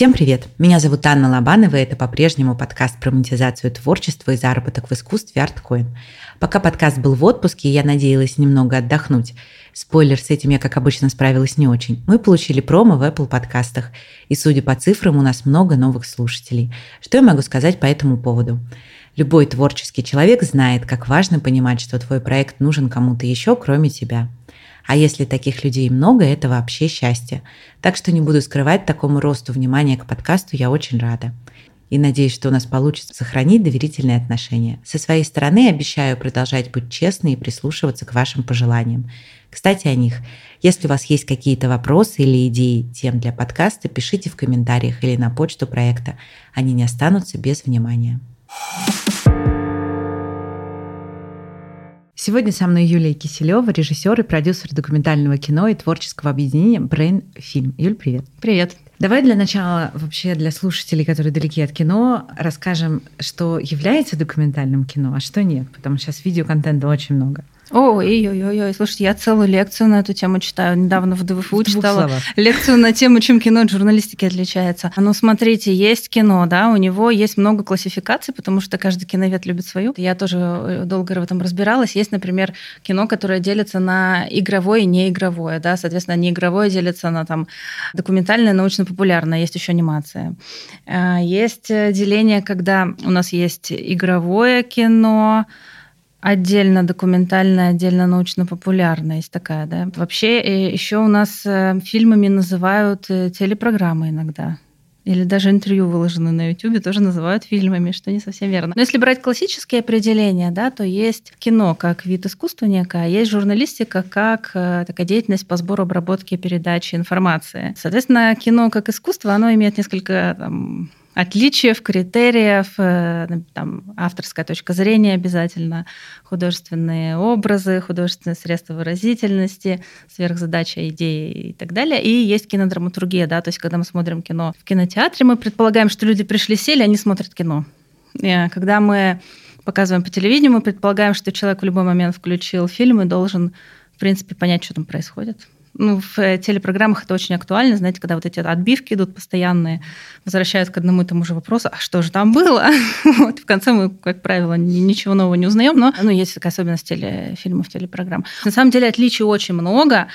Всем привет! Меня зовут Анна Лобанова, и это по-прежнему подкаст про монетизацию творчества и заработок в искусстве ArtCoin. Пока подкаст был в отпуске, я надеялась немного отдохнуть. Спойлер, с этим я, как обычно, справилась не очень. Мы получили промо в Apple подкастах, и, судя по цифрам, у нас много новых слушателей. Что я могу сказать по этому поводу? Любой творческий человек знает, как важно понимать, что твой проект нужен кому-то еще, кроме тебя – а если таких людей много, это вообще счастье. Так что не буду скрывать, такому росту внимания к подкасту я очень рада. И надеюсь, что у нас получится сохранить доверительные отношения. Со своей стороны обещаю продолжать быть честной и прислушиваться к вашим пожеланиям. Кстати, о них. Если у вас есть какие-то вопросы или идеи тем для подкаста, пишите в комментариях или на почту проекта. Они не останутся без внимания. Сегодня со мной Юлия Киселева, режиссер и продюсер документального кино и творческого объединения Brain Film. Юль, привет. Привет. Давай для начала вообще для слушателей, которые далеки от кино, расскажем, что является документальным кино, а что нет, потому что сейчас видеоконтента очень много. Ой-ой-ой, слушайте, я целую лекцию на эту тему читаю. Недавно в ДВФУ читала лекцию на тему, чем кино от журналистики отличается. Ну, смотрите, есть кино, да, у него есть много классификаций, потому что каждый киновед любит свою. Я тоже э, долго в этом разбиралась. Есть, например, кино, которое делится на игровое и неигровое, да, соответственно, неигровое делится на там документальное, научно-популярное, есть еще анимация. Э, есть э, деление, когда у нас есть игровое кино, Отдельно документальная, отдельно научно-популярная есть такая, да. Вообще э, еще у нас э, фильмами называют э, телепрограммы иногда. Или даже интервью выложены на YouTube тоже называют фильмами, что не совсем верно. Но если брать классические определения, да, то есть кино как вид искусства некое, а есть журналистика как такая деятельность по сбору, обработке, передаче информации. Соответственно, кино как искусство, оно имеет несколько там, отличиев, критериев, э, там, авторская точка зрения обязательно, художественные образы, художественные средства выразительности, сверхзадача, идеи и так далее. И есть кинодраматургия, да, то есть когда мы смотрим кино в кинотеатре, мы предполагаем, что люди пришли, сели, они смотрят кино. И когда мы показываем по телевидению, мы предполагаем, что человек в любой момент включил фильм и должен, в принципе, понять, что там происходит ну, в э, телепрограммах это очень актуально, знаете, когда вот эти отбивки идут постоянные, возвращают к одному и тому же вопросу, а что же там было? вот, в конце мы, как правило, ничего нового не узнаем, но ну, есть такая особенность телефильмов, телепрограмм. На самом деле отличий очень много,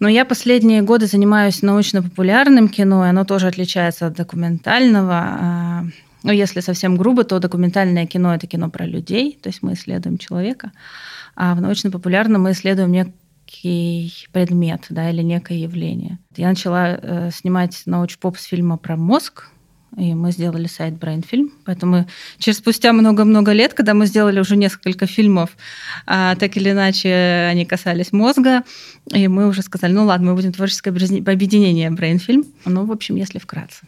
но я последние годы занимаюсь научно-популярным кино, и оно тоже отличается от документального. А, ну, если совсем грубо, то документальное кино – это кино про людей, то есть мы исследуем человека, а в научно-популярном мы исследуем некий предмет, да, или некое явление. Я начала э, снимать научпоп с фильма про мозг, и мы сделали сайт Brain Film. Поэтому через спустя много-много лет, когда мы сделали уже несколько фильмов, а, так или иначе они касались мозга, и мы уже сказали, ну ладно, мы будем творческое объединение Brain Film. Ну, в общем, если вкратце.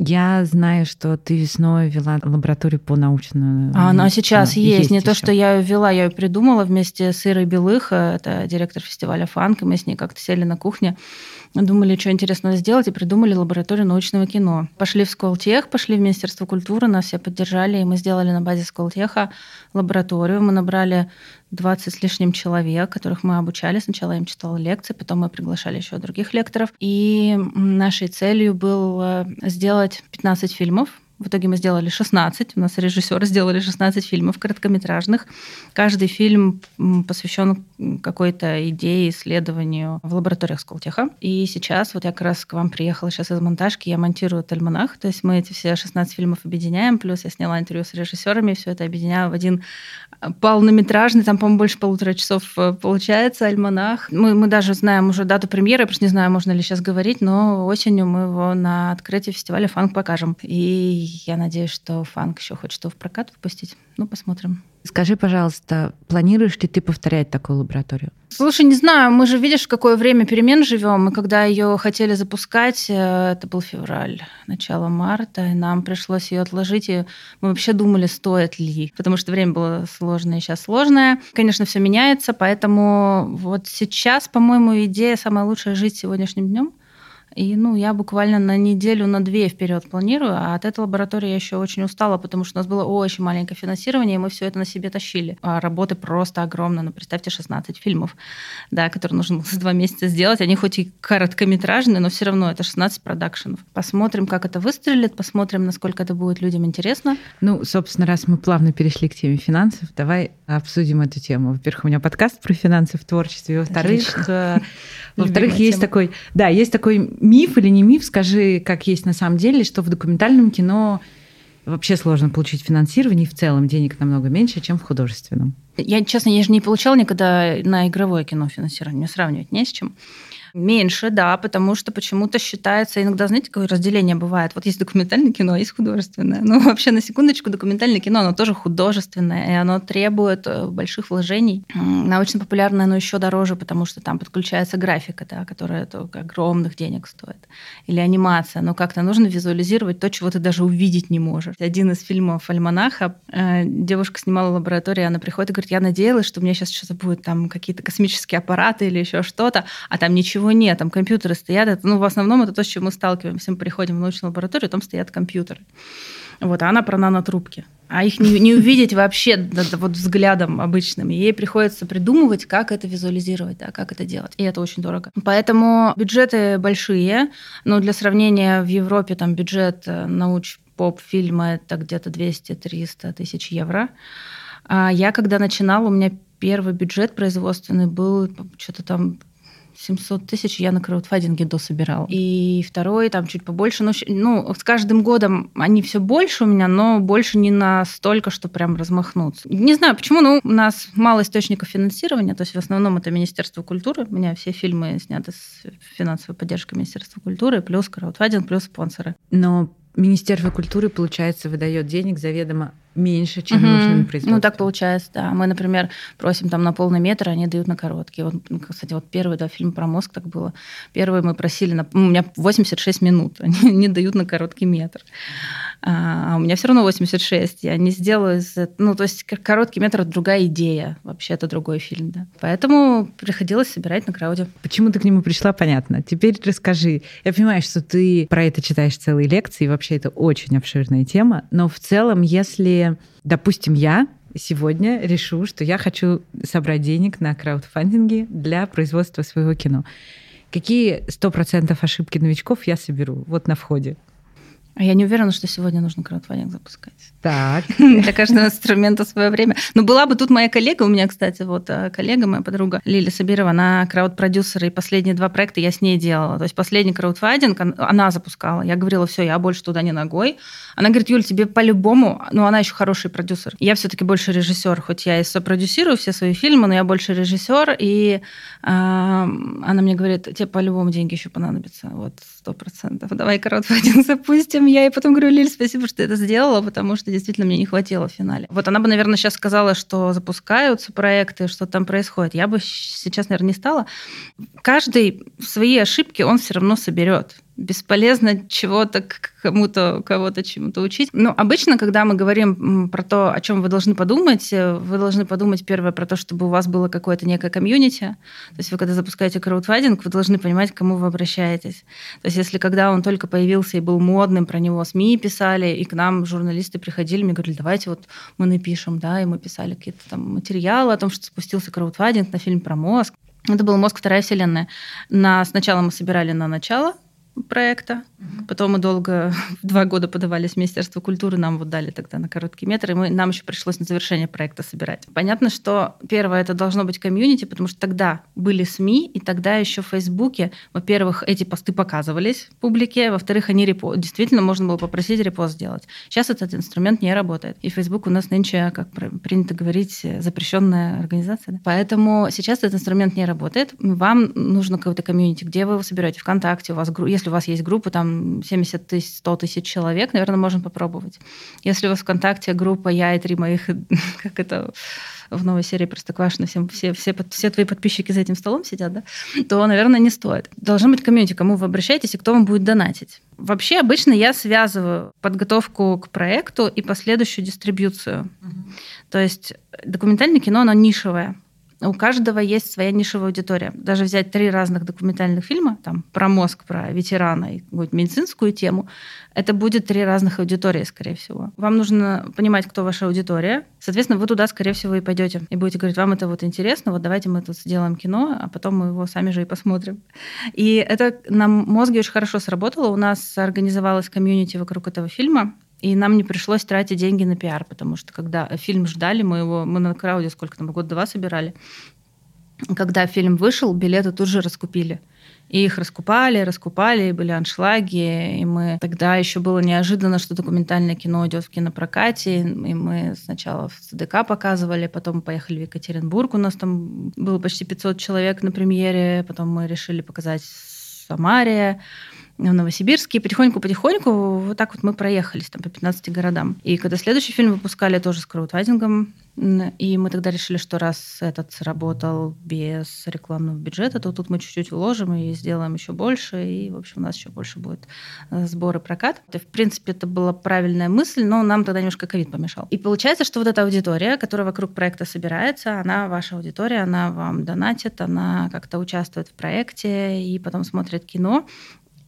Я знаю, что ты весной вела лабораторию по научному. А она сейчас есть. есть. Не еще. то, что я ее вела, я ее придумала вместе с Ирой Белых, это директор фестиваля «Фанк», и мы с ней как-то сели на кухне думали, что интересно сделать, и придумали лабораторию научного кино. Пошли в Сколтех, пошли в Министерство культуры, нас все поддержали, и мы сделали на базе Сколтеха лабораторию. Мы набрали 20 с лишним человек, которых мы обучали. Сначала им читала лекции, потом мы приглашали еще других лекторов. И нашей целью было сделать 15 фильмов, в итоге мы сделали 16. У нас режиссеры сделали 16 фильмов короткометражных. Каждый фильм посвящен какой-то идее, исследованию в лабораториях Сколтеха. И сейчас вот я как раз к вам приехала сейчас из монтажки, я монтирую «Альманах». То есть мы эти все 16 фильмов объединяем, плюс я сняла интервью с режиссерами, все это объединяю в один полнометражный, там, по-моему, больше полутора часов э, получается, «Альманах». Мы, мы даже знаем уже дату премьеры, просто не знаю, можно ли сейчас говорить, но осенью мы его на открытии фестиваля «Фанк» покажем. И я надеюсь, что «Фанк» еще хочет его в прокат выпустить. Ну, посмотрим. Скажи, пожалуйста, планируешь ли ты повторять такую лабораторию? Слушай, не знаю, мы же видишь, в какое время перемен живем. Мы когда ее хотели запускать, э, это был февраль, начало марта, и нам пришлось ее отложить. И мы вообще думали, стоит ли, потому что время было сложное, сейчас сложное. Конечно, все меняется, поэтому вот сейчас, по-моему, идея самая лучшая жить сегодняшним днем И, ну, я буквально на неделю, на две вперед планирую, а от этой лаборатории я еще очень устала, потому что у нас было очень маленькое финансирование, и мы все это на себе тащили. А работы просто огромно. Ну, представьте, 16 фильмов, да, которые нужно было за два месяца сделать. Они хоть и короткометражные, но все равно это 16 продакшенов. Посмотрим, как это выстрелит, посмотрим, насколько это будет людям интересно. Ну, собственно, раз мы плавно перешли к теме финансов, давай обсудим эту тему. Во-первых, у меня подкаст про финансы в творчестве, во-вторых, э, во-вторых, есть такой, да, есть такой миф или не миф, скажи, как есть на самом деле, что в документальном кино вообще сложно получить финансирование, и в целом денег намного меньше, чем в художественном. Я, честно, я же не получала никогда на игровое кино финансирование, мне сравнивать не с чем. Меньше, да, потому что почему-то считается, иногда, знаете, какое разделение бывает. Вот есть документальное кино, есть художественное. Ну, вообще, на секундочку, документальное кино, оно тоже художественное, и оно требует э, больших вложений. Научно-популярное оно еще дороже, потому что там подключается графика, да, которая огромных денег стоит. Или анимация. Но как-то нужно визуализировать то, чего ты даже увидеть не можешь. Один из фильмов «Альманаха», э, девушка снимала в лаборатории, она приходит и говорит, я надеялась, что у меня сейчас что-то будет там какие-то космические аппараты или еще что-то, а там ничего ничего нет, там компьютеры стоят. Это, ну, в основном это то, с чем мы сталкиваемся. Мы приходим в научную лабораторию, там стоят компьютеры. Вот, а она про нанотрубки. А их не, не увидеть вообще да, вот взглядом обычным. ей приходится придумывать, как это визуализировать, да, как это делать. И это очень дорого. Поэтому бюджеты большие. Но для сравнения, в Европе там бюджет э, науч-поп-фильма это где-то 200-300 тысяч евро. А я когда начинала, у меня первый бюджет производственный был что-то там 700 тысяч я на краудфандинге дособирала. И второй там чуть побольше. Ну, ну, с каждым годом они все больше у меня, но больше не настолько, что прям размахнуться. Не знаю, почему, но у нас мало источников финансирования, то есть в основном это Министерство культуры. У меня все фильмы сняты с финансовой поддержкой Министерства культуры, плюс краудфандинг, плюс спонсоры. Но Министерство культуры, получается, выдает денег заведомо меньше, чем угу. нужно производство. Ну, так получается, да. Мы, например, просим там на полный метр, они дают на короткий. Вот, ну, кстати, вот первый да, фильм про мозг так было. Первый мы просили, на... у меня 86 минут, они не дают на короткий метр. А, а у меня все равно 86. Я не сделаю из Ну, то есть короткий метр – это другая идея. Вообще, это другой фильм, да. Поэтому приходилось собирать на крауде. Почему ты к нему пришла, понятно. Теперь расскажи. Я понимаю, что ты про это читаешь целые лекции, и вообще это очень обширная тема, но в целом, если, допустим, я сегодня решу, что я хочу собрать денег на краудфандинге для производства своего кино. Какие 100% ошибки новичков я соберу вот на входе? А я не уверена, что сегодня нужно краудфандинг запускать. Так. Для каждого инструмента свое время. Но была бы тут моя коллега, у меня, кстати, вот э, коллега, моя подруга Лилия Сабирова, она крауд-продюсер, и последние два проекта я с ней делала. То есть последний краудфандинг она запускала. Я говорила, все, я больше туда не ногой. Она говорит, Юль, тебе по-любому, ну, она еще хороший продюсер. Я все-таки больше режиссер, хоть я и сопродюсирую все свои фильмы, но я больше режиссер, и э, она мне говорит, тебе по-любому деньги еще понадобятся, вот сто процентов. Давай краудфандинг запустим. Я ей потом говорю, Лиль, спасибо, что ты это сделала, потому что действительно мне не хватило в финале. Вот она бы, наверное, сейчас сказала, что запускаются проекты, что там происходит. Я бы сейчас, наверное, не стала. Каждый свои ошибки он все равно соберет бесполезно чего-то кому-то, кого-то чему-то учить. Но обычно, когда мы говорим про то, о чем вы должны подумать, э, вы должны подумать первое про то, чтобы у вас было какое-то некое комьюнити. То есть вы когда запускаете краудфандинг, вы должны понимать, к кому вы обращаетесь. То есть если когда он только появился и был модным, про него СМИ писали, и к нам журналисты приходили, мне говорили, давайте вот мы напишем, да, и мы писали какие-то там материалы о том, что спустился краудфандинг на фильм про мозг. Это был «Мозг. Вторая вселенная». На, сначала мы собирали на начало проекта. Потом мы долго, два года подавались в Министерство культуры, нам вот дали тогда на короткий метр, и мы, нам еще пришлось на завершение проекта собирать. Понятно, что первое, это должно быть комьюнити, потому что тогда были СМИ, и тогда еще в Фейсбуке, во-первых, эти посты показывались публике, во-вторых, они репо... действительно можно было попросить репост сделать. Сейчас этот инструмент не работает. И Facebook у нас нынче, как принято говорить, запрещенная организация. Да? Поэтому сейчас этот инструмент не работает. Вам нужно какой-то комьюнити, где вы его соберете? ВКонтакте, у вас, если у вас есть группа, там 70 тысяч, 100 тысяч человек, наверное, можно попробовать. Если у вас ВКонтакте группа «Я и три моих», как это в новой серии Простоквашино, все, все, все, все твои подписчики за этим столом сидят, да, то, наверное, не стоит. Должно быть комьюнити, кому вы обращаетесь и кто вам будет донатить. Вообще, обычно я связываю подготовку к проекту и последующую дистрибьюцию. Угу. То есть документальное кино, оно нишевое. У каждого есть своя нишевая аудитория. Даже взять три разных документальных фильма, там, про мозг, про ветерана и какую-то медицинскую тему, это будет три разных аудитории, скорее всего. Вам нужно понимать, кто ваша аудитория. Соответственно, вы туда, скорее всего, и пойдете. И будете говорить, вам это вот интересно, вот давайте мы тут сделаем кино, а потом мы его сами же и посмотрим. И это на мозге очень хорошо сработало. У нас организовалась комьюнити вокруг этого фильма. И нам не пришлось тратить деньги на пиар, потому что когда фильм ждали, мы его, мы на крауде сколько там, год-два собирали. Когда фильм вышел, билеты тут же раскупили. И их раскупали, раскупали, и были аншлаги. И мы тогда еще было неожиданно, что документальное кино идет в кинопрокате. И мы сначала в ЦДК показывали, потом поехали в Екатеринбург. У нас там было почти 500 человек на премьере. Потом мы решили показать в Самаре в Новосибирске. потихоньку-потихоньку вот так вот мы проехались там по 15 городам. И когда следующий фильм выпускали, тоже с краудфандингом, и мы тогда решили, что раз этот сработал без рекламного бюджета, то тут мы чуть-чуть вложим и сделаем еще больше, и, в общем, у нас еще больше будет э, сбор и прокат. И, в принципе, это была правильная мысль, но нам тогда немножко ковид помешал. И получается, что вот эта аудитория, которая вокруг проекта собирается, она ваша аудитория, она вам донатит, она как-то участвует в проекте и потом смотрит кино.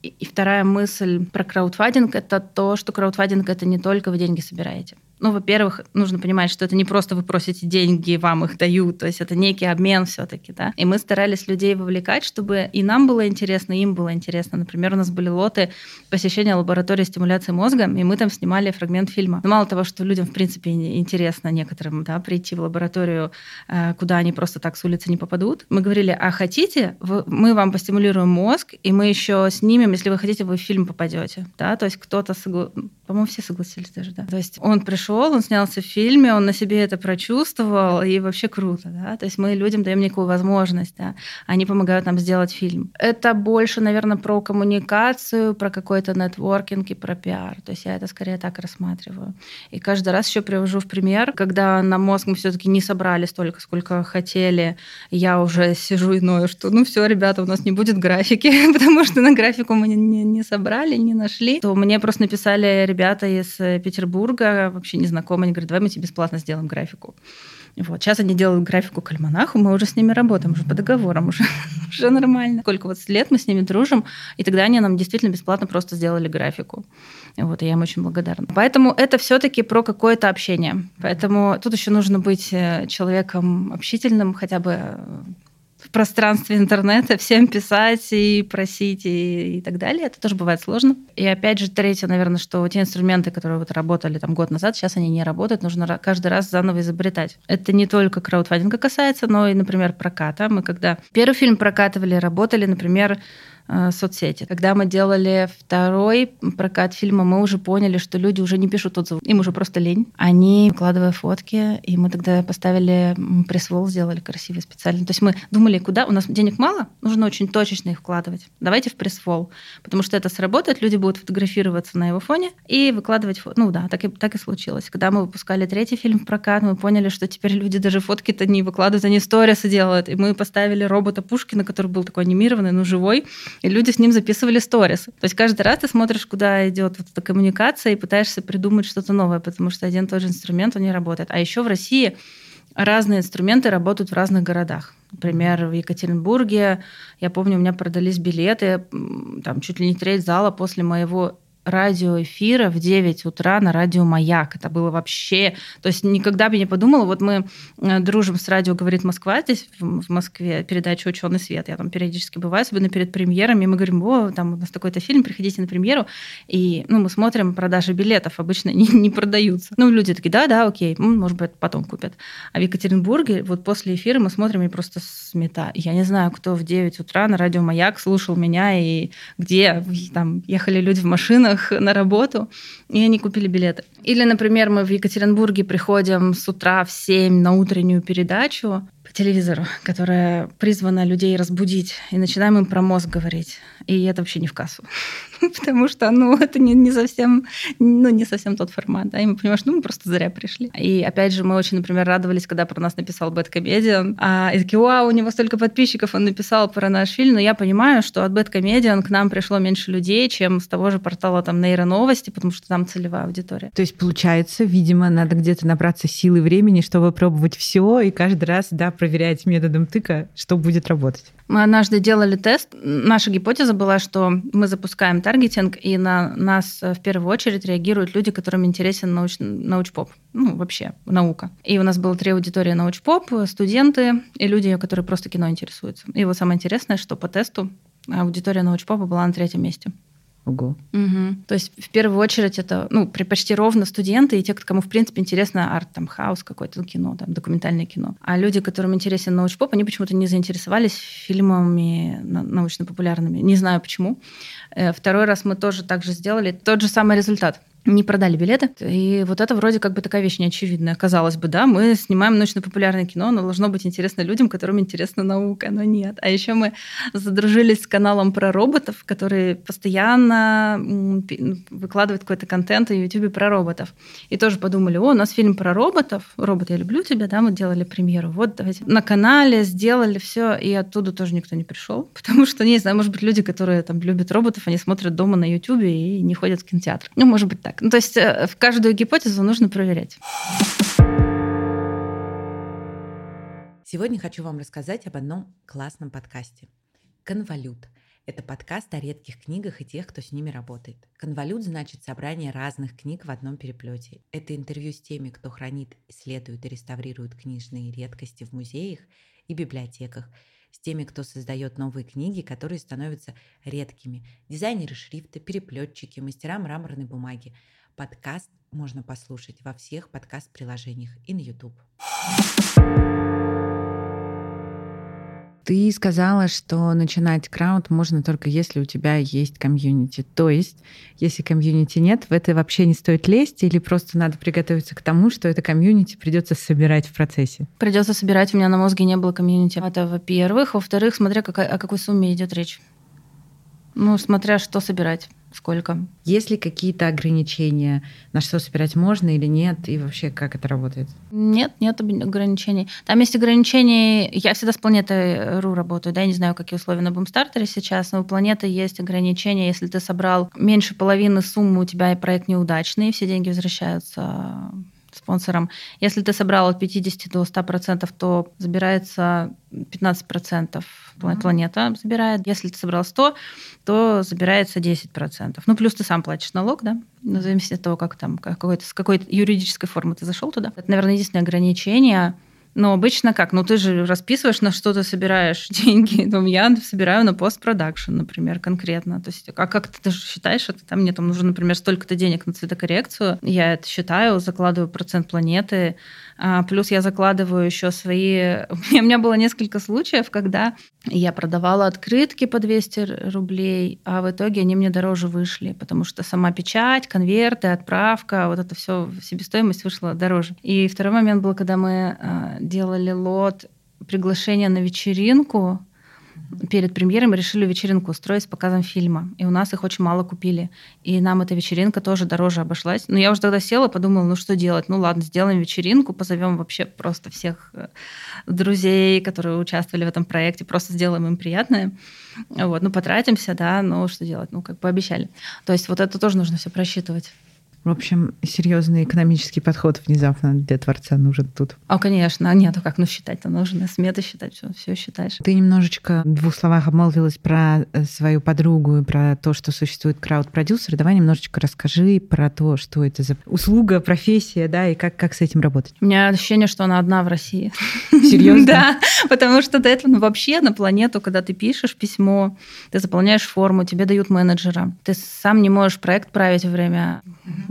И вторая мысль про краудфандинг – это то, что краудфандинг – это не только вы деньги собираете. Ну, во-первых, нужно понимать, что это не просто вы просите деньги, вам их дают, то есть это некий обмен все-таки, да. И мы старались людей вовлекать, чтобы и нам было интересно, и им было интересно. Например, у нас были лоты посещения лаборатории стимуляции мозга, и мы там снимали фрагмент фильма. Но мало того, что людям, в принципе, интересно некоторым, да, прийти в лабораторию, э, куда они просто так с улицы не попадут, мы говорили, а хотите, мы вам постимулируем мозг, и мы еще снимем, если вы хотите, вы в фильм попадете, да, то есть кто-то, согла... по-моему, все согласились даже, да. То есть он пришел пришел, он снялся в фильме, он на себе это прочувствовал, и вообще круто, да. То есть мы людям даем некую возможность, да. Они помогают нам сделать фильм. Это больше, наверное, про коммуникацию, про какой-то нетворкинг и про пиар. То есть я это скорее так рассматриваю. И каждый раз еще привожу в пример, когда на мозг мы все-таки не собрали столько, сколько хотели, я уже сижу и ною, что ну все, ребята, у нас не будет графики, потому что на графику мы не, не собрали, не нашли. То мне просто написали ребята из Петербурга, вообще незнакомые, они говорят, давай мы тебе бесплатно сделаем графику. Вот. Сейчас они делают графику к альманаху, мы уже с ними работаем, уже по договорам, уже, уже нормально. Сколько вот лет мы с ними дружим, и тогда они нам действительно бесплатно просто сделали графику. Вот, и я им очень благодарна. Поэтому это все таки про какое-то общение. Поэтому тут еще нужно быть э, человеком общительным, хотя бы э, пространстве интернета всем писать и просить и, и так далее. Это тоже бывает сложно. И опять же, третье, наверное, что те инструменты, которые вот работали там год назад, сейчас они не работают, нужно каждый раз заново изобретать. Это не только краудфандинга касается, но и, например, проката. Мы когда первый фильм прокатывали, работали, например, соцсети. Когда мы делали второй прокат фильма, мы уже поняли, что люди уже не пишут отзывы. Им уже просто лень. Они выкладывая фотки, и мы тогда поставили пресс-волл, сделали красивый специально. То есть мы думали, куда? У нас денег мало, нужно очень точечно их вкладывать. Давайте в пресс-волл. Потому что это сработает, люди будут фотографироваться на его фоне и выкладывать фото. Ну да, так и, так и случилось. Когда мы выпускали третий фильм в прокат, мы поняли, что теперь люди даже фотки-то не выкладывают, они сторисы делают. И мы поставили робота Пушкина, который был такой анимированный, но живой, и люди с ним записывали сторис. То есть каждый раз ты смотришь, куда идет вот эта коммуникация и пытаешься придумать что-то новое, потому что один и тот же инструмент, он не работает. А еще в России разные инструменты работают в разных городах. Например, в Екатеринбурге, я помню, у меня продались билеты, там чуть ли не треть зала после моего радиоэфира в 9 утра на радио «Маяк». Это было вообще... То есть никогда бы не подумала. Вот мы э, дружим с радио «Говорит Москва» здесь, в Москве, передача «Ученый свет». Я там периодически бываю, особенно перед премьерами. И мы говорим, о, там у нас такой-то фильм, приходите на премьеру. И ну, мы смотрим продажи билетов. Обычно не, не продаются. Ну, люди такие, да-да, окей, может быть, потом купят. А в Екатеринбурге вот после эфира мы смотрим и просто смета. Я не знаю, кто в 9 утра на радио «Маяк» слушал меня и где там ехали люди в машинах, машинах на работу, и они купили билеты. Или, например, мы в Екатеринбурге приходим с утра в 7 на утреннюю передачу телевизору, которая призвана людей разбудить, и начинаем им про мозг говорить. И это вообще не в кассу. потому что, ну, это не, не совсем, ну, не совсем тот формат, да, и мы понимаем, что ну, мы просто зря пришли. И опять же, мы очень, например, радовались, когда про нас написал Бэткомедиан, а, и такие, вау, у него столько подписчиков, он написал про наш фильм, но я понимаю, что от Бэткомедиан к нам пришло меньше людей, чем с того же портала там Нейроновости, потому что там целевая аудитория. То есть, получается, видимо, надо где-то набраться силы времени, чтобы пробовать все, и каждый раз, да, проверять методом тыка, что будет работать? Мы однажды делали тест. Наша гипотеза была, что мы запускаем таргетинг, и на нас в первую очередь реагируют люди, которым интересен науч... научпоп. Ну, вообще, наука. И у нас было три аудитории научпоп, студенты и люди, которые просто кино интересуются. И вот самое интересное, что по тесту аудитория научпопа была на третьем месте. Ого. Угу. То есть в первую очередь это ну, почти ровно студенты и те, кому в принципе интересно арт, там, хаос какой-то, ну, кино, там, документальное кино. А люди, которым интересен научпоп, они почему-то не заинтересовались фильмами научно-популярными. Не знаю почему. Э, второй раз мы тоже так же сделали. Тот же самый результат не продали билеты. И вот это вроде как бы такая вещь неочевидная. Казалось бы, да, мы снимаем научно-популярное кино, оно должно быть интересно людям, которым интересна наука, но нет. А еще мы задружились с каналом про роботов, который постоянно выкладывает какой-то контент на YouTube про роботов. И тоже подумали, о, у нас фильм про роботов, робот, я люблю тебя, да, мы делали премьеру. Вот давайте на канале сделали все, и оттуда тоже никто не пришел, потому что, не знаю, может быть, люди, которые там любят роботов, они смотрят дома на YouTube и не ходят в кинотеатр. Ну, может быть, так так. Ну, то есть э, в каждую гипотезу нужно проверять. Сегодня хочу вам рассказать об одном классном подкасте. Конвалют. Это подкаст о редких книгах и тех, кто с ними работает. Конвалют значит собрание разных книг в одном переплете. Это интервью с теми, кто хранит, исследует и реставрирует книжные редкости в музеях и библиотеках – с теми, кто создает новые книги, которые становятся редкими. Дизайнеры шрифта, переплетчики, мастера мраморной бумаги. Подкаст можно послушать во всех подкаст-приложениях и на YouTube. Ты сказала, что начинать crowd можно только если у тебя есть комьюнити. То есть, если комьюнити нет, в это вообще не стоит лезть или просто надо приготовиться к тому, что это комьюнити придется собирать в процессе? Придется собирать. У меня на мозге не было комьюнити. Это во-первых. Во-вторых, смотря какая, о какой сумме идет речь. Ну, смотря что собирать. Сколько? Есть ли какие-то ограничения, на что собирать можно или нет, и вообще как это работает? Нет, нет ограничений. Там есть ограничения. Я всегда с планетой РУ работаю, да, я не знаю, какие условия на Бумстартере сейчас, но у планеты есть ограничения. Если ты собрал меньше половины суммы, у тебя и проект неудачный, все деньги возвращаются спонсорам. Если ты собрал от 50 до 100%, то забирается 15% планета забирает. Если ты собрал 100, то забирается 10%. Ну, плюс ты сам платишь налог, да, в зависимости от того, как там, какой-то, с какой юридической формы ты зашел туда. Это, наверное, единственное ограничение – но обычно как? Ну, ты же расписываешь, на что ты собираешь деньги. Ну, я собираю на постпродакшн, например, конкретно. То есть, а как ты, ты же считаешь это? Там мне там нужно, например, столько-то денег на цветокоррекцию. Я это считаю, закладываю процент планеты, плюс я закладываю еще свои... У меня было несколько случаев, когда я продавала открытки по 200 рублей, а в итоге они мне дороже вышли, потому что сама печать, конверты, отправка, вот это все, себестоимость вышла дороже. И второй момент был, когда мы а, делали лот приглашения на вечеринку, перед премьерой мы решили вечеринку устроить с показом фильма. И у нас их очень мало купили. И нам эта вечеринка тоже дороже обошлась. Но я уже тогда села, подумала, ну что делать? Ну ладно, сделаем вечеринку, позовем вообще просто всех э, друзей, которые участвовали в этом проекте, просто сделаем им приятное. Вот, ну потратимся, да, но что делать? Ну как пообещали. То есть вот это тоже нужно все просчитывать. В общем, серьезный экономический подход внезапно для творца нужен тут. А, конечно. А нет, а как ну считать-то нужно? Сметы считать, все, все считаешь. Ты немножечко в двух словах обмолвилась про э, свою подругу и про то, что существует крауд-продюсер. Давай немножечко расскажи про то, что это за услуга, профессия, да, и как, как с этим работать. У меня ощущение, что она одна в России. Серьезно? Да, потому что до этого ну, вообще на планету, когда ты пишешь письмо, ты заполняешь форму, тебе дают менеджера. Ты сам не можешь проект править во время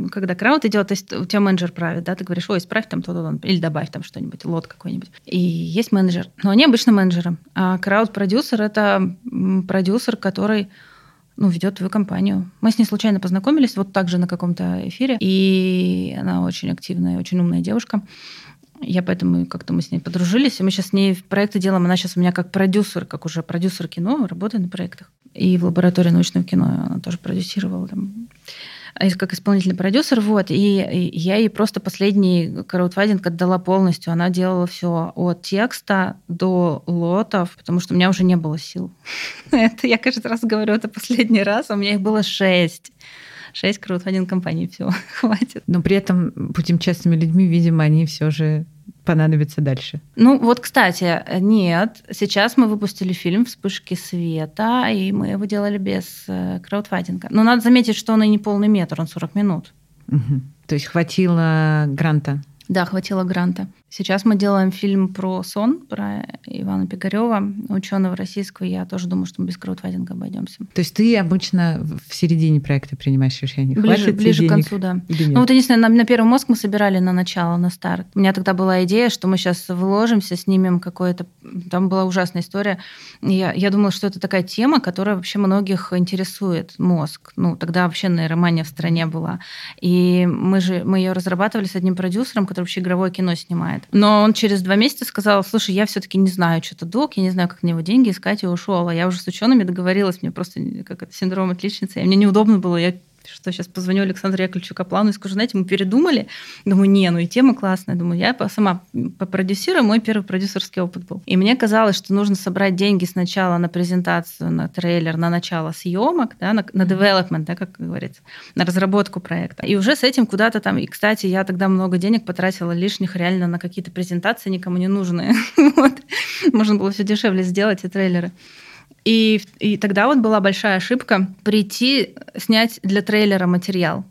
когда крауд идет, то есть у тебя менеджер правит, да, ты говоришь, ой, исправь там то-то, или добавь там что-нибудь, лот какой-нибудь. И есть менеджер, но они обычно менеджеры. А крауд-продюсер – это продюсер, который ну, ведет твою компанию. Мы с ней случайно познакомились, вот так же на каком-то эфире, и она очень активная, очень умная девушка. Я поэтому как-то мы с ней подружились, и мы сейчас с ней проекты делаем. Она сейчас у меня как продюсер, как уже продюсер кино, работает на проектах. И в лаборатории научного кино она тоже продюсировала там как исполнительный продюсер, вот, и я ей просто последний краудфандинг отдала полностью. Она делала все от текста до лотов, потому что у меня уже не было сил. Это я каждый раз говорю это последний раз, а у меня их было шесть шесть краудфандинг компаний, все, хватит. Но при этом, будем честными людьми, видимо, они все же понадобится дальше? Ну вот, кстати, нет. Сейчас мы выпустили фильм «Вспышки света», и мы его делали без э, краудфандинга. Но надо заметить, что он и не полный метр, он 40 минут. Угу. То есть хватило гранта? Да, хватило гранта. Сейчас мы делаем фильм про сон, про Ивана Пигарева, ученого российского. Я тоже думаю, что мы без краудфандинга обойдемся. То есть ты обычно в середине проекта принимаешь решение? Ближе, ближе к концу, да. Ну вот единственное, на, на первый мозг мы собирали на начало, на старт. У меня тогда была идея, что мы сейчас вложимся, снимем какое-то... Там была ужасная история. Я, я думала, что это такая тема, которая вообще многих интересует, мозг. Ну, тогда вообще нейромания в стране была. И мы же мы ее разрабатывали с одним продюсером, который вообще игровое кино снимает. Но он через два месяца сказал, слушай, я все-таки не знаю, что-то долг, я не знаю, как на него деньги искать, и ушел. А я уже с учеными договорилась, мне просто как это синдром отличницы, и мне неудобно было, я что сейчас позвоню Александру Яковлевичу Каплану и скажу, знаете, мы передумали. Думаю, не, ну и тема классная. Думаю, я сама попродюсирую, мой первый продюсерский опыт был. И мне казалось, что нужно собрать деньги сначала на презентацию, на трейлер, на начало съемок, да, на, на development, да, как говорится, на разработку проекта. И уже с этим куда-то там... И, кстати, я тогда много денег потратила лишних реально на какие-то презентации никому не нужные. вот. Можно было все дешевле сделать и трейлеры. И, и тогда вот была большая ошибка прийти снять для трейлера материал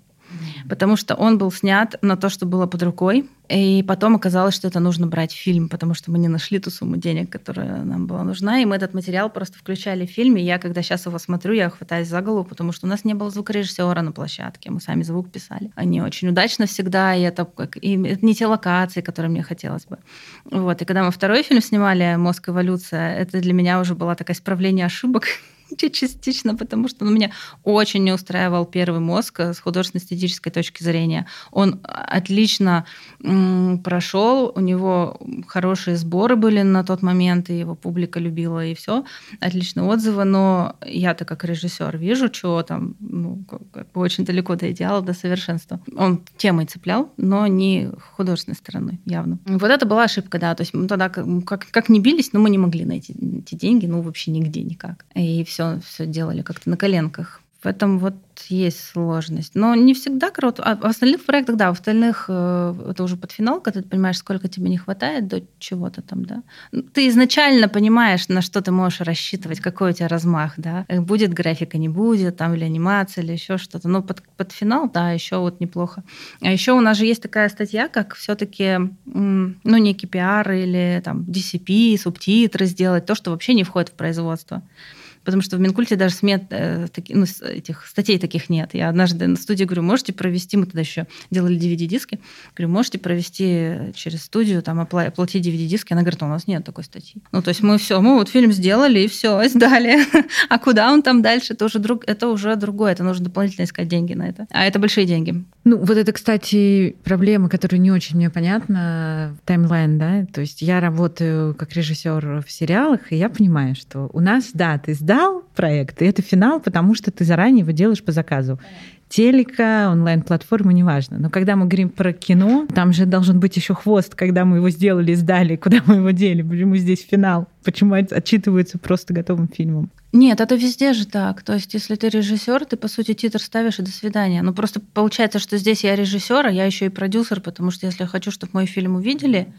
потому что он был снят на то, что было под рукой. И потом оказалось, что это нужно брать в фильм, потому что мы не нашли ту сумму денег, которая нам была нужна. И мы этот материал просто включали в фильме. И я, когда сейчас его смотрю, я хватаюсь за голову, потому что у нас не было звукорежиссера на площадке. Мы сами звук писали. Они очень удачно всегда, и это, как, и это не те локации, которые мне хотелось бы. Вот. И когда мы второй фильм снимали «Мозг. Эволюция», это для меня уже было такое исправление ошибок, частично, потому что ну, меня очень не устраивал первый мозг с художественно-эстетической точки зрения. Он отлично м, прошел, у него хорошие сборы были на тот момент, и его публика любила, и все, отличные отзывы, но я-то как режиссер вижу, что там ну, как бы очень далеко до идеала, до совершенства. Он темой цеплял, но не художественной стороной, явно. Вот это была ошибка, да, то есть мы тогда как, как не бились, но мы не могли найти эти деньги, ну вообще нигде никак. И все все, все делали как-то на коленках. В этом вот есть сложность. Но не всегда круто. А в остальных проектах, да, в остальных э, это уже под финал, когда ты понимаешь, сколько тебе не хватает до чего-то там, да. Ну, ты изначально понимаешь, на что ты можешь рассчитывать, какой у тебя размах, да. Э, будет графика, не будет, там, или анимация, или еще что-то. Но под, под финал, да, еще вот неплохо. А еще у нас же есть такая статья, как все-таки, ну, некий пиар или там DCP, субтитры сделать, то, что вообще не входит в производство потому что в Минкульте даже смет, э, таки, ну, этих статей таких нет. Я однажды на студии говорю, можете провести, мы тогда еще делали DVD-диски, говорю, можете провести через студию, там, оплатить DVD-диски? Она говорит, у нас нет такой статьи. Ну, то есть мы все, мы вот фильм сделали, и все, сдали. а куда он там дальше? Это уже, друг, это уже другое, это нужно дополнительно искать деньги на это. А это большие деньги. Ну, вот это, кстати, проблема, которая не очень мне понятна, таймлайн, да, то есть я работаю как режиссер в сериалах, и я понимаю, что у нас, да, ты сдал проект, и это финал, потому что ты заранее его делаешь по заказу телека, онлайн-платформы, неважно. Но когда мы говорим про кино, там же должен быть еще хвост, когда мы его сделали, сдали, куда мы его дели, почему здесь финал, почему отчитываются просто готовым фильмом. Нет, это везде же так. То есть, если ты режиссер, ты, по сути, титр ставишь и до свидания. Ну, просто получается, что здесь я режиссер, а я еще и продюсер, потому что если я хочу, чтобы мой фильм увидели,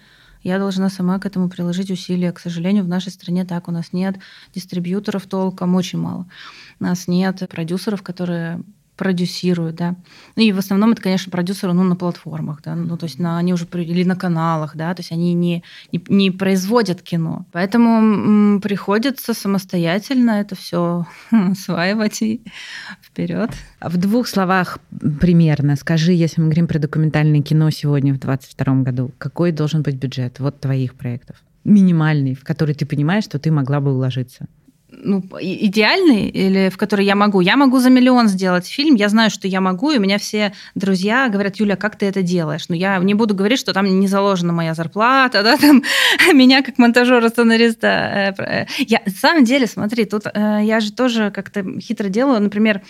я должна сама к этому приложить усилия. К сожалению, в нашей стране так. У нас нет дистрибьюторов толком, очень мало. У нас нет продюсеров, которые продюсируют, да. Ну и в основном это, конечно, продюсеры, ну, на платформах, да, ну, то есть на, они уже, или на каналах, да, то есть они не, не, не производят кино. Поэтому м, приходится самостоятельно это все осваивать и вперед. В двух словах примерно скажи, если мы говорим про документальное кино сегодня в 2022 году, какой должен быть бюджет вот твоих проектов? Минимальный, в который ты понимаешь, что ты могла бы уложиться ну, идеальный или в который я могу. Я могу за миллион сделать фильм, я знаю, что я могу, и у меня все друзья говорят, Юля, как ты это делаешь? Но я не буду говорить, что там не заложена моя зарплата, да, там меня как монтажера, сценариста. Э, э. Я, на самом деле, смотри, тут э, я же тоже как-то хитро делаю. Например,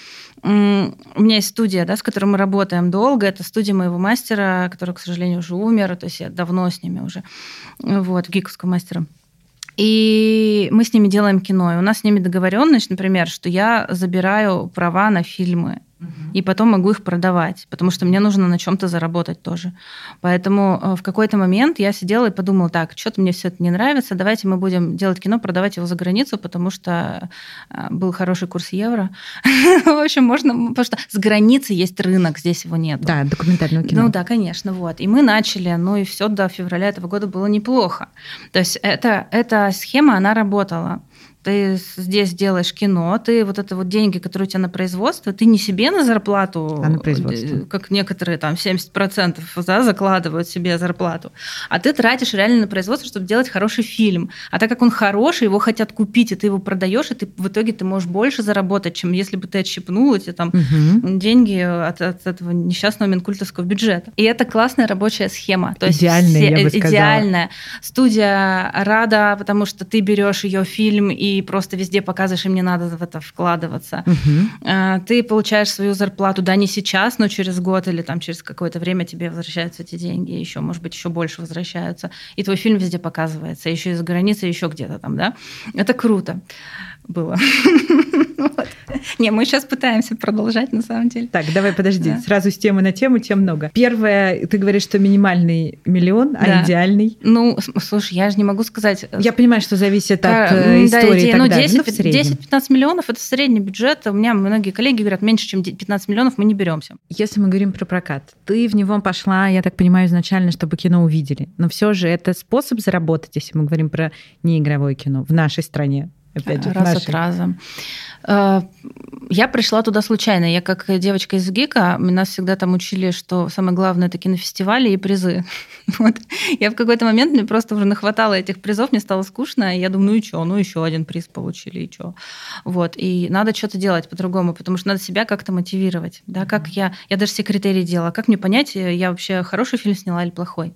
у меня есть студия, да, с которой мы работаем долго. Это студия моего мастера, который, к сожалению, уже умер, то есть я давно с ними уже, вот, гиковского мастера. И мы с ними делаем кино. И у нас с ними договоренность, например, что я забираю права на фильмы и потом могу их продавать, потому что мне нужно на чем-то заработать тоже. Поэтому э, в какой-то момент я сидела и подумала, так, что-то мне все это не нравится, давайте мы будем делать кино, продавать его за границу, потому что э, был хороший курс евро. В общем, можно, потому что с границы есть рынок, здесь его нет. Да, документального кино. Ну да, конечно, вот. И мы начали, ну и все до февраля этого года было неплохо. То есть это, эта схема, она работала ты здесь делаешь кино, ты вот это вот деньги, которые у тебя на производство, ты не себе на зарплату, а на производство. Э, как некоторые там 70% да, закладывают себе зарплату, а ты тратишь реально на производство, чтобы делать хороший фильм. А так как он хороший, его хотят купить, и ты его продаешь, и ты в итоге ты можешь больше заработать, чем если бы ты отщипнул эти там угу. деньги от, от этого несчастного минкультовского бюджета. И это классная рабочая схема. То идеальная, есть, я бы сказала. Идеальная. Студия рада, потому что ты берешь ее фильм и и просто везде показываешь, и мне надо в это вкладываться. Угу. Ты получаешь свою зарплату, да, не сейчас, но через год или там через какое-то время тебе возвращаются эти деньги, еще, может быть, еще больше возвращаются. И твой фильм везде показывается, еще из границы, еще где-то там, да. Это круто было. Не, мы сейчас пытаемся продолжать, на самом деле. Так, давай, подожди. Сразу с темы на тему, тем много. Первое, ты говоришь, что минимальный миллион, а идеальный? Ну, слушай, я же не могу сказать... Э, я понимаю, что зависит от э, истории и так ну, далее. 10-15 ну, миллионов – это средний бюджет. У меня многие коллеги говорят, меньше, чем 15 миллионов мы не беремся. Если мы говорим про прокат, ты в него пошла, я так понимаю, изначально, чтобы кино увидели. Но все же это способ заработать, если мы говорим про неигровое кино в нашей стране опять же, раз нашей. от раза. Э, я пришла туда случайно. Я как девочка из ГИКа, нас всегда там учили, что самое главное это кинофестивали и призы. Вот. Я в какой-то момент мне просто уже нахватало этих призов, мне стало скучно, и я думаю, ну и что, ну еще один приз получили, и что. Вот. И надо что-то делать по-другому, потому что надо себя как-то мотивировать. Да, как я, я даже все критерии делала. Как мне понять, я вообще хороший фильм сняла или плохой?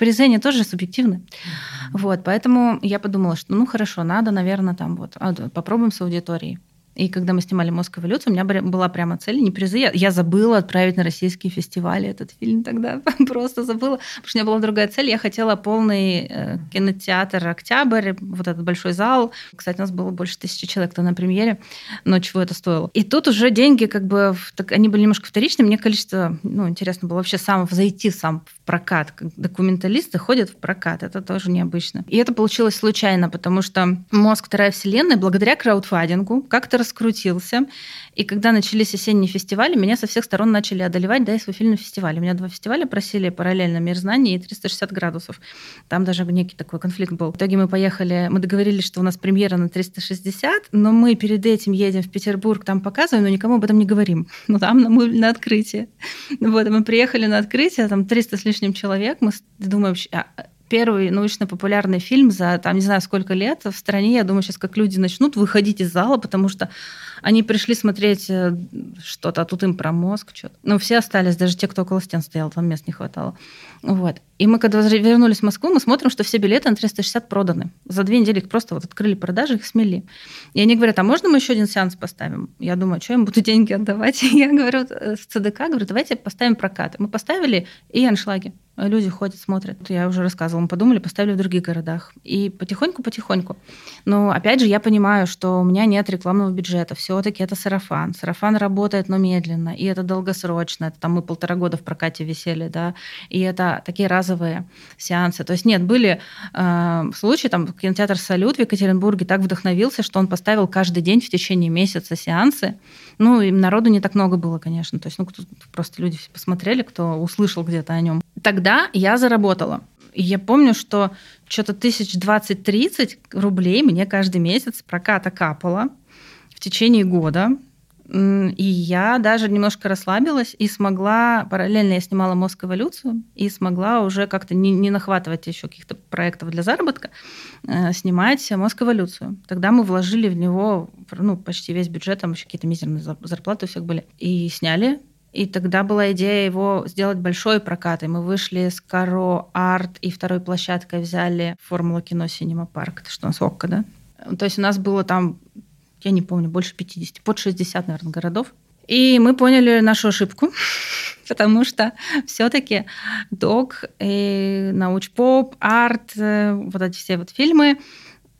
Призы, они тоже субъективны. Mm-hmm. Вот, поэтому я подумала, что ну хорошо, надо, наверное, там вот а, попробуем с аудиторией. И когда мы снимали «Мозг эволюции», у меня была прямо цель, не призы. Я, забыла отправить на российские фестивали этот фильм тогда. Просто забыла. Потому что у меня была другая цель. Я хотела полный э, кинотеатр «Октябрь», вот этот большой зал. Кстати, у нас было больше тысячи человек на премьере. Но чего это стоило? И тут уже деньги, как бы, так, они были немножко вторичные. Мне количество, ну, интересно было вообще сам зайти сам в прокат. Документалисты ходят в прокат. Это тоже необычно. И это получилось случайно, потому что «Мозг. Вторая вселенная» благодаря краудфандингу как-то раскрутился. И когда начались осенние фестивали, меня со всех сторон начали одолевать, да, и свой фильм на фестивале. У меня два фестиваля просили параллельно «Мир знаний» и «360 градусов». Там даже некий такой конфликт был. В итоге мы поехали, мы договорились, что у нас премьера на 360, но мы перед этим едем в Петербург, там показываем, но никому об этом не говорим. Ну, там мы на открытие. Вот, мы приехали на открытие, там 300 с лишним человек, мы думаем, а, первый научно-популярный фильм за, там, не знаю, сколько лет в стране. Я думаю, сейчас как люди начнут выходить из зала, потому что они пришли смотреть э, что-то, а тут им про мозг что-то. Ну, все остались, даже те, кто около стен стоял, там мест не хватало. Вот. И мы, когда вернулись в Москву, мы смотрим, что все билеты на 360 проданы. За две недели их просто вот открыли продажи, их смели. И они говорят, а можно мы еще один сеанс поставим? Я думаю, что я им буду деньги отдавать? Я говорю, э, в ЦДК, говорю, давайте поставим прокат. Мы поставили и аншлаги. Люди ходят, смотрят. Я уже рассказывала, мы подумали, поставили в других городах. И потихоньку-потихоньку. Но опять же, я понимаю, что у меня нет рекламного бюджета. Все-таки это сарафан. Сарафан работает, но медленно. И это долгосрочно. Это там мы полтора года в прокате висели, да. И это такие разовые сеансы. То есть нет, были э, случаи, там кинотеатр «Салют» в Екатеринбурге так вдохновился, что он поставил каждый день в течение месяца сеансы. Ну, и народу не так много было, конечно. То есть, ну, просто люди посмотрели, кто услышал где-то о нем. Тогда я заработала. И я помню, что что-то тысяч двадцать-тридцать рублей мне каждый месяц проката капало в течение года. И я даже немножко расслабилась и смогла, параллельно я снимала «Мозг эволюцию», и смогла уже как-то не, не нахватывать еще каких-то проектов для заработка, э, снимать «Мозг эволюцию». Тогда мы вложили в него ну, почти весь бюджет, там еще какие-то мизерные зарплаты у всех были. И сняли и тогда была идея его сделать большой прокат. И мы вышли с Каро Арт и второй площадкой взяли Формула кино Синема Парк. Это что у нас ОККО, да? То есть у нас было там, я не помню, больше 50, под 60, наверное, городов. И мы поняли нашу ошибку, потому что все-таки док, и научпоп, арт, э, вот эти все вот фильмы,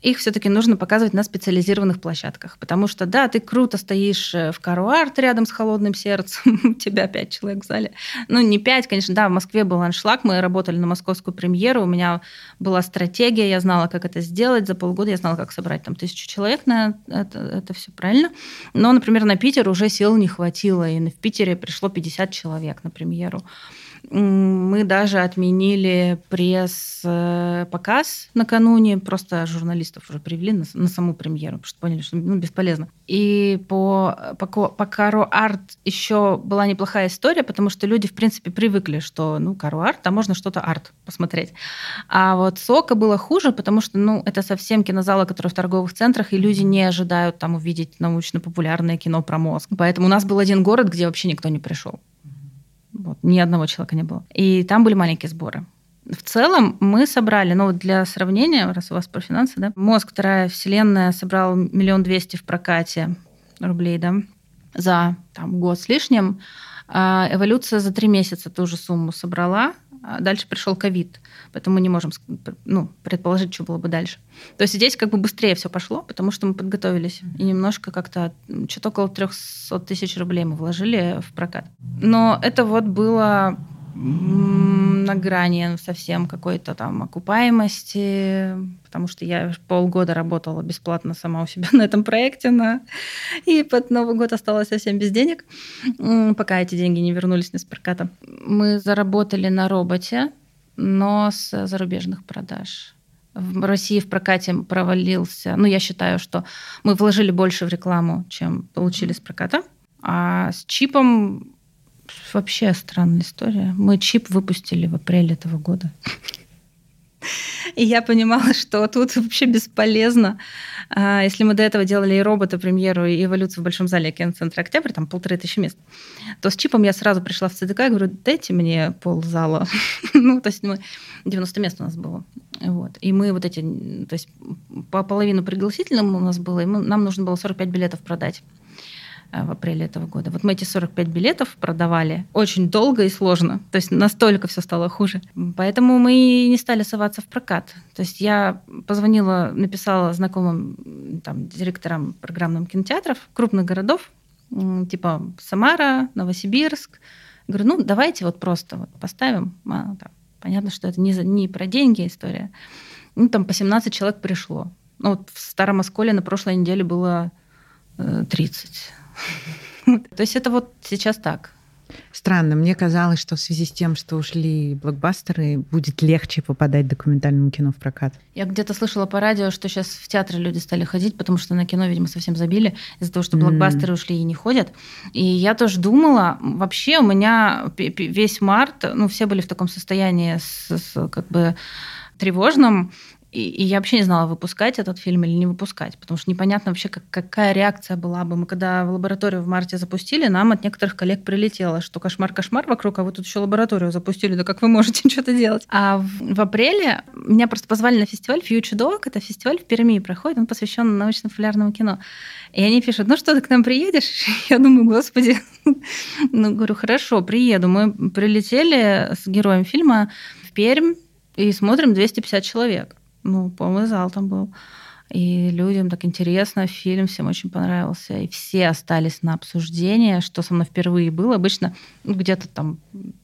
их все-таки нужно показывать на специализированных площадках. Потому что, да, ты круто стоишь э, в Каруарт рядом с холодным сердцем, тебя пять человек в зале. Ну, не пять, конечно, да, в Москве был аншлаг, мы работали на московскую премьеру, у меня была стратегия, я знала, как это сделать, за полгода я знала, как собрать там тысячу человек на это, это все правильно. Но, например, на Питер уже сил не хватило, и в Питере пришло 50 человек на премьеру. Мы даже отменили пресс-показ накануне, просто журналистов уже привели на, на саму премьеру, потому что поняли, что ну, бесполезно. И по, по, по Каро Арт еще была неплохая история, потому что люди, в принципе, привыкли, что, ну, Каро Арт, там можно что-то арт посмотреть. А вот Сока было хуже, потому что, ну, это совсем кинозалы, которые в торговых центрах, и люди не ожидают там увидеть научно-популярное кино про мозг. Поэтому у нас был один город, где вообще никто не пришел. Вот, ни одного человека не было. И там были маленькие сборы. В целом мы собрали, ну для сравнения, раз у вас про финансы, да, «Мозг. Вторая вселенная» собрал миллион двести в прокате рублей, да, за там, год с лишним. А «Эволюция» за три месяца ту же сумму собрала. А дальше пришел ковид, поэтому мы не можем ну, предположить, что было бы дальше. То есть здесь как бы быстрее все пошло, потому что мы подготовились. И немножко как-то, что-то около 300 тысяч рублей мы вложили в прокат. Но это вот было на грани совсем какой-то там окупаемости, потому что я полгода работала бесплатно сама у себя на этом проекте, на... и под Новый год осталась совсем без денег, пока эти деньги не вернулись с проката. Мы заработали на роботе, но с зарубежных продаж. В России в прокате провалился. Ну, я считаю, что мы вложили больше в рекламу, чем получили с проката. А с чипом вообще странная история. Мы чип выпустили в апреле этого года. И я понимала, что тут вообще бесполезно. А, если мы до этого делали и робота, премьеру, и эволюцию в Большом зале киноцентра «Октябрь», там полторы тысячи мест, то с чипом я сразу пришла в ЦДК и говорю, дайте мне ползала. ну, то есть мы, 90 мест у нас было. Вот. И мы вот эти, то есть по половину пригласительным у нас было, и мы, нам нужно было 45 билетов продать. Э, в апреле этого года. Вот мы эти 45 билетов продавали очень долго и сложно. То есть настолько все стало хуже. Поэтому мы не стали соваться в прокат. То есть я позвонила, написала знакомым там, директорам программным кинотеатров крупных городов, типа Самара, Новосибирск. Говорю, ну давайте вот просто вот поставим. А, понятно, что это не, не про деньги история. Ну там по 17 человек пришло. Ну, вот в Старом Осколе на прошлой неделе было 30. То есть это вот сейчас так. Странно, мне казалось, что в связи с тем, что ушли блокбастеры, будет легче попадать документальному кино в прокат. Я где-то слышала по радио, что сейчас в театры люди стали ходить, потому что на кино, видимо, совсем забили из-за того, что блокбастеры mm. ушли и не ходят. И я тоже думала, вообще у меня весь март, ну, все были в таком состоянии с, с как бы тревожном, и, и я вообще не знала, выпускать этот фильм или не выпускать, потому что непонятно вообще, как, какая реакция была бы. Мы когда в лабораторию в марте запустили, нам от некоторых коллег прилетело, что кошмар-кошмар вокруг, а вы тут еще лабораторию запустили, да как вы можете что-то делать? А в, в апреле меня просто позвали на фестиваль Future Dog, это фестиваль в Перми проходит, он посвящен научно-популярному кино. И они пишут, ну что, ты к нам приедешь? Я думаю, господи. Ну, говорю, хорошо, приеду. Мы прилетели с героем фильма в Пермь и смотрим 250 человек. Ну, полный зал там был. И людям так интересно, фильм всем очень понравился. И все остались на обсуждение, что со мной впервые было. Обычно ну, где-то там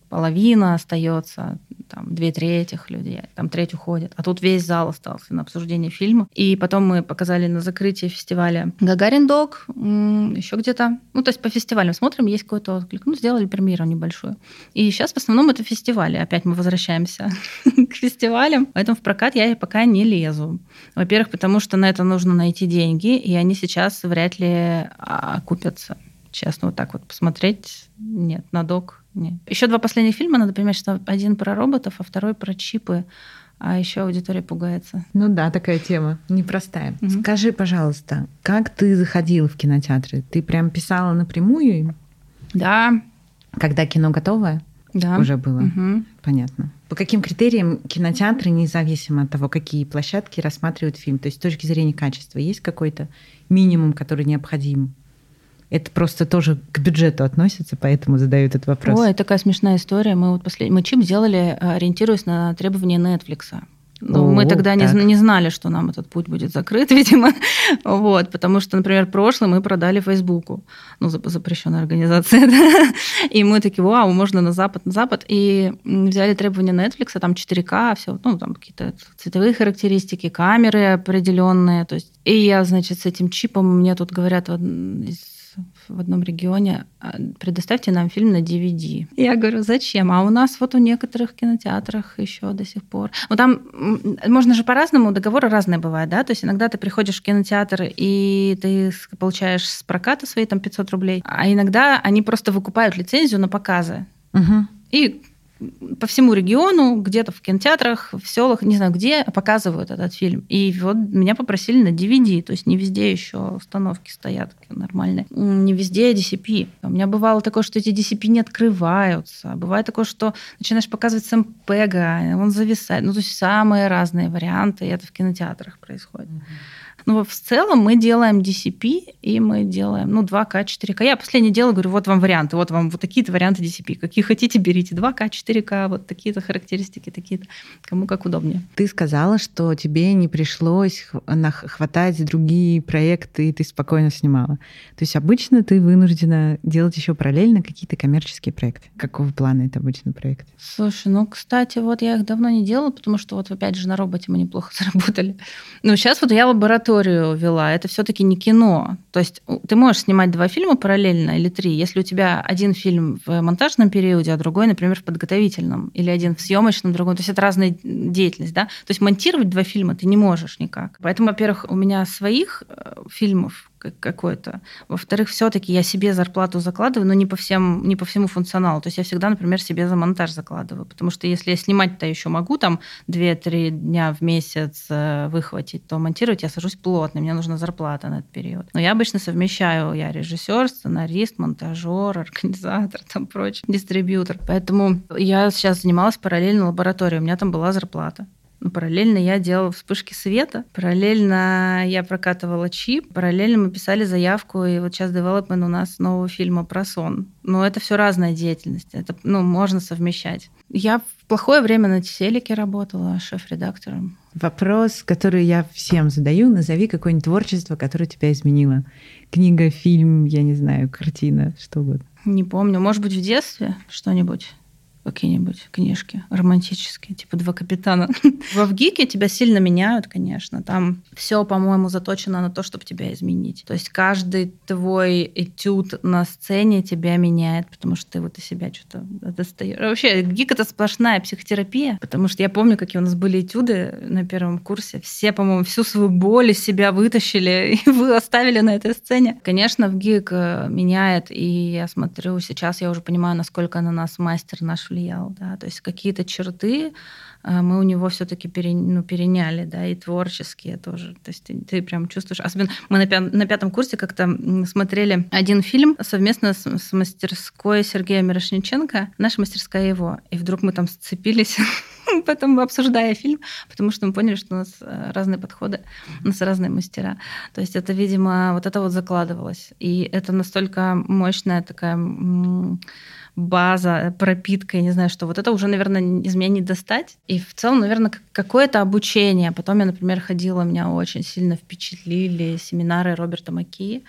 половина остается, там две трети людей, там треть уходит. А тут весь зал остался на обсуждение фильма. И потом мы показали на закрытии фестиваля Гагарин Док, еще где-то. Ну, то есть по фестивалям смотрим, есть какой-то отклик. Ну, сделали премьеру небольшую. И сейчас в основном это фестивали. Опять мы возвращаемся к фестивалям. Поэтому в прокат я пока не лезу. Во-первых, потому что на это нужно найти деньги, и они сейчас вряд ли окупятся. Честно, вот так вот посмотреть, нет, на док нет. Еще два последних фильма, надо понимать, что один про роботов, а второй про чипы. А еще аудитория пугается. Ну да, такая тема непростая. Угу. Скажи, пожалуйста, как ты заходила в кинотеатры? Ты прям писала напрямую? Да. Когда кино готовое? Да. Уже было. Угу. Понятно. По каким критериям кинотеатры, независимо от того, какие площадки рассматривают фильм, то есть с точки зрения качества, есть какой-то минимум, который необходим? Это просто тоже к бюджету относится, поэтому задают этот вопрос. Ой, такая смешная история. Мы вот послед... мы чип сделали, ориентируясь на требования Netflix. Ну, О, мы тогда не, не знали, что нам этот путь будет закрыт, видимо. вот, потому что, например, прошлый мы продали Фейсбуку, ну, запрещенная организация. Да? И мы такие, вау, можно на Запад, на Запад. И взяли требования Netflix, там 4К, все, ну, там какие-то цветовые характеристики, камеры определенные. То есть, и я, значит, с этим чипом, мне тут говорят из в одном регионе, «А, предоставьте нам фильм на DVD. Я говорю, зачем? А у нас вот у некоторых кинотеатрах еще до сих пор. Ну там можно же по-разному, договоры разные бывают, да? То есть иногда ты приходишь в кинотеатр, и ты получаешь с проката свои там 500 рублей, а иногда они просто выкупают лицензию на показы. Угу. И по всему региону, где-то в кинотеатрах, в селах, не знаю где, показывают этот фильм. И вот меня попросили на DVD, то есть не везде еще установки стоят нормальные, не везде DCP. У меня бывало такое, что эти DCP не открываются. Бывает такое, что начинаешь показывать с MPEG, он зависает. Ну, то есть самые разные варианты, и это в кинотеатрах происходит. Mm-hmm. Но в целом мы делаем DCP, и мы делаем, ну, 2К, 4К. Я последнее дело говорю, вот вам варианты, вот вам вот такие-то варианты DCP. Какие хотите, берите. 2К, 4К, вот такие-то характеристики, такие-то. Кому как удобнее. Ты сказала, что тебе не пришлось хватать другие проекты, и ты спокойно снимала. То есть обычно ты вынуждена делать еще параллельно какие-то коммерческие проекты. Какого плана это обычно проект? Слушай, ну, кстати, вот я их давно не делала, потому что вот опять же на роботе мы неплохо заработали. Но сейчас вот я лабораторию вела, это все-таки не кино. То есть ты можешь снимать два фильма параллельно или три, если у тебя один фильм в монтажном периоде, а другой, например, в подготовительном, или один в съемочном, другой. То есть это разная деятельность, да? То есть монтировать два фильма ты не можешь никак. Поэтому, во-первых, у меня своих э, фильмов какой-то. Во-вторых, все-таки я себе зарплату закладываю, но не по, всем, не по всему функционалу. То есть я всегда, например, себе за монтаж закладываю. Потому что если я снимать-то еще могу там 2-3 дня в месяц э, выхватить, то монтировать я сажусь плотно, мне нужна зарплата на этот период. Но я обычно совмещаю, я режиссер, сценарист, монтажер, организатор, там прочее, дистрибьютор. Поэтому я сейчас занималась параллельно лабораторией, у меня там была зарплата. Ну, параллельно я делала вспышки света, параллельно я прокатывала чип, параллельно мы писали заявку, и вот сейчас девелопмент у нас нового фильма про сон. Но это все разная деятельность, это ну, можно совмещать. Я в плохое время на телеке работала шеф-редактором. Вопрос, который я всем задаю, назови какое-нибудь творчество, которое тебя изменило. Книга, фильм, я не знаю, картина, что угодно. Не помню. Может быть, в детстве что-нибудь? Какие-нибудь книжки романтические, типа «Два капитана». Во ВГИКе тебя сильно меняют, конечно. Там все, по-моему, заточено на то, чтобы тебя изменить. То есть каждый твой этюд на сцене тебя меняет, потому что ты вот из себя что-то достаешь. Вообще, ГИК — это сплошная психотерапия, потому что я помню, какие у нас были этюды на первом курсе. Все, по-моему, всю свою боль из себя вытащили и вы оставили на этой сцене. Конечно, в ГИК э, меняет, и я смотрю, сейчас я уже понимаю, насколько на нас мастер наш влиял, да, то есть какие-то черты э, мы у него все-таки пере, ну, переняли, да, и творческие тоже, то есть ты, ты прям чувствуешь, особенно мы на, пят, на пятом курсе как-то смотрели один фильм совместно с, с мастерской Сергея Мирошниченко, наша мастерская его, и вдруг мы там сцепились потом обсуждая фильм, потому что мы поняли, что у нас э, разные подходы, у нас разные мастера. То есть это, видимо, вот это вот закладывалось. И это настолько мощная такая база, пропитка, я не знаю что. Вот это уже, наверное, из меня не достать. И в целом, наверное, какое-то обучение. Потом я, например, ходила, меня очень сильно впечатлили семинары Роберта Маки.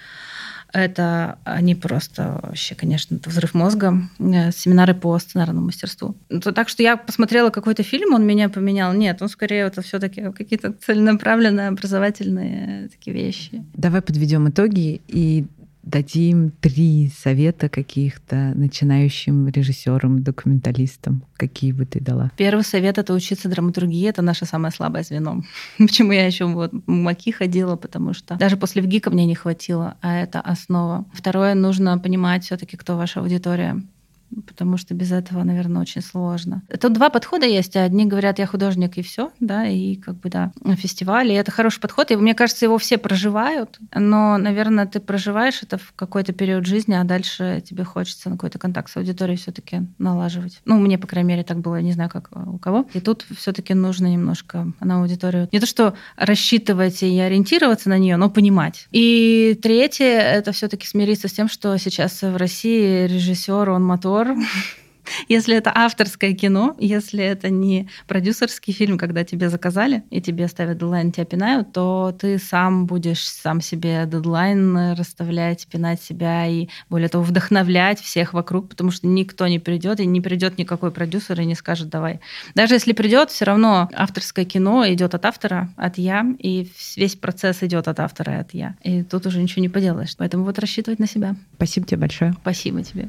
Это они просто вообще, конечно, это взрыв мозга. Э, семинары по сценарному мастерству. То, так что я посмотрела какой-то фильм, он меня поменял. Нет, он скорее это все-таки какие-то целенаправленные образовательные такие вещи. Давай подведем итоги и дадим три совета каких-то начинающим режиссерам, документалистам. Какие бы ты дала? Первый совет — это учиться драматургии. Это наше самое слабое звено. Почему я еще вот МАКИ ходила, потому что даже после ВГИКа мне не хватило, а это основа. Второе, нужно понимать все таки кто ваша аудитория потому что без этого, наверное, очень сложно. Тут два подхода есть. Одни говорят, я художник и все, да, и как бы, да, фестиваль, и это хороший подход, и мне кажется, его все проживают, но, наверное, ты проживаешь это в какой-то период жизни, а дальше тебе хочется какой-то контакт с аудиторией все-таки налаживать. Ну, мне, по крайней мере, так было, не знаю, как у кого. И тут все-таки нужно немножко на аудиторию не то, что рассчитывать и ориентироваться на нее, но понимать. И третье, это все-таки смириться с тем, что сейчас в России режиссер, он мотор, favor. Если это авторское кино, если это не продюсерский фильм, когда тебе заказали и тебе ставят дедлайн, тебя пинают, то ты сам будешь сам себе дедлайн расставлять, пинать себя и, более того, вдохновлять всех вокруг, потому что никто не придет, и не придет никакой продюсер и не скажет «давай». Даже если придет, все равно авторское кино идет от автора, от я, и весь процесс идет от автора и от я. И тут уже ничего не поделаешь. Поэтому вот рассчитывать на себя. Спасибо тебе большое. Спасибо тебе.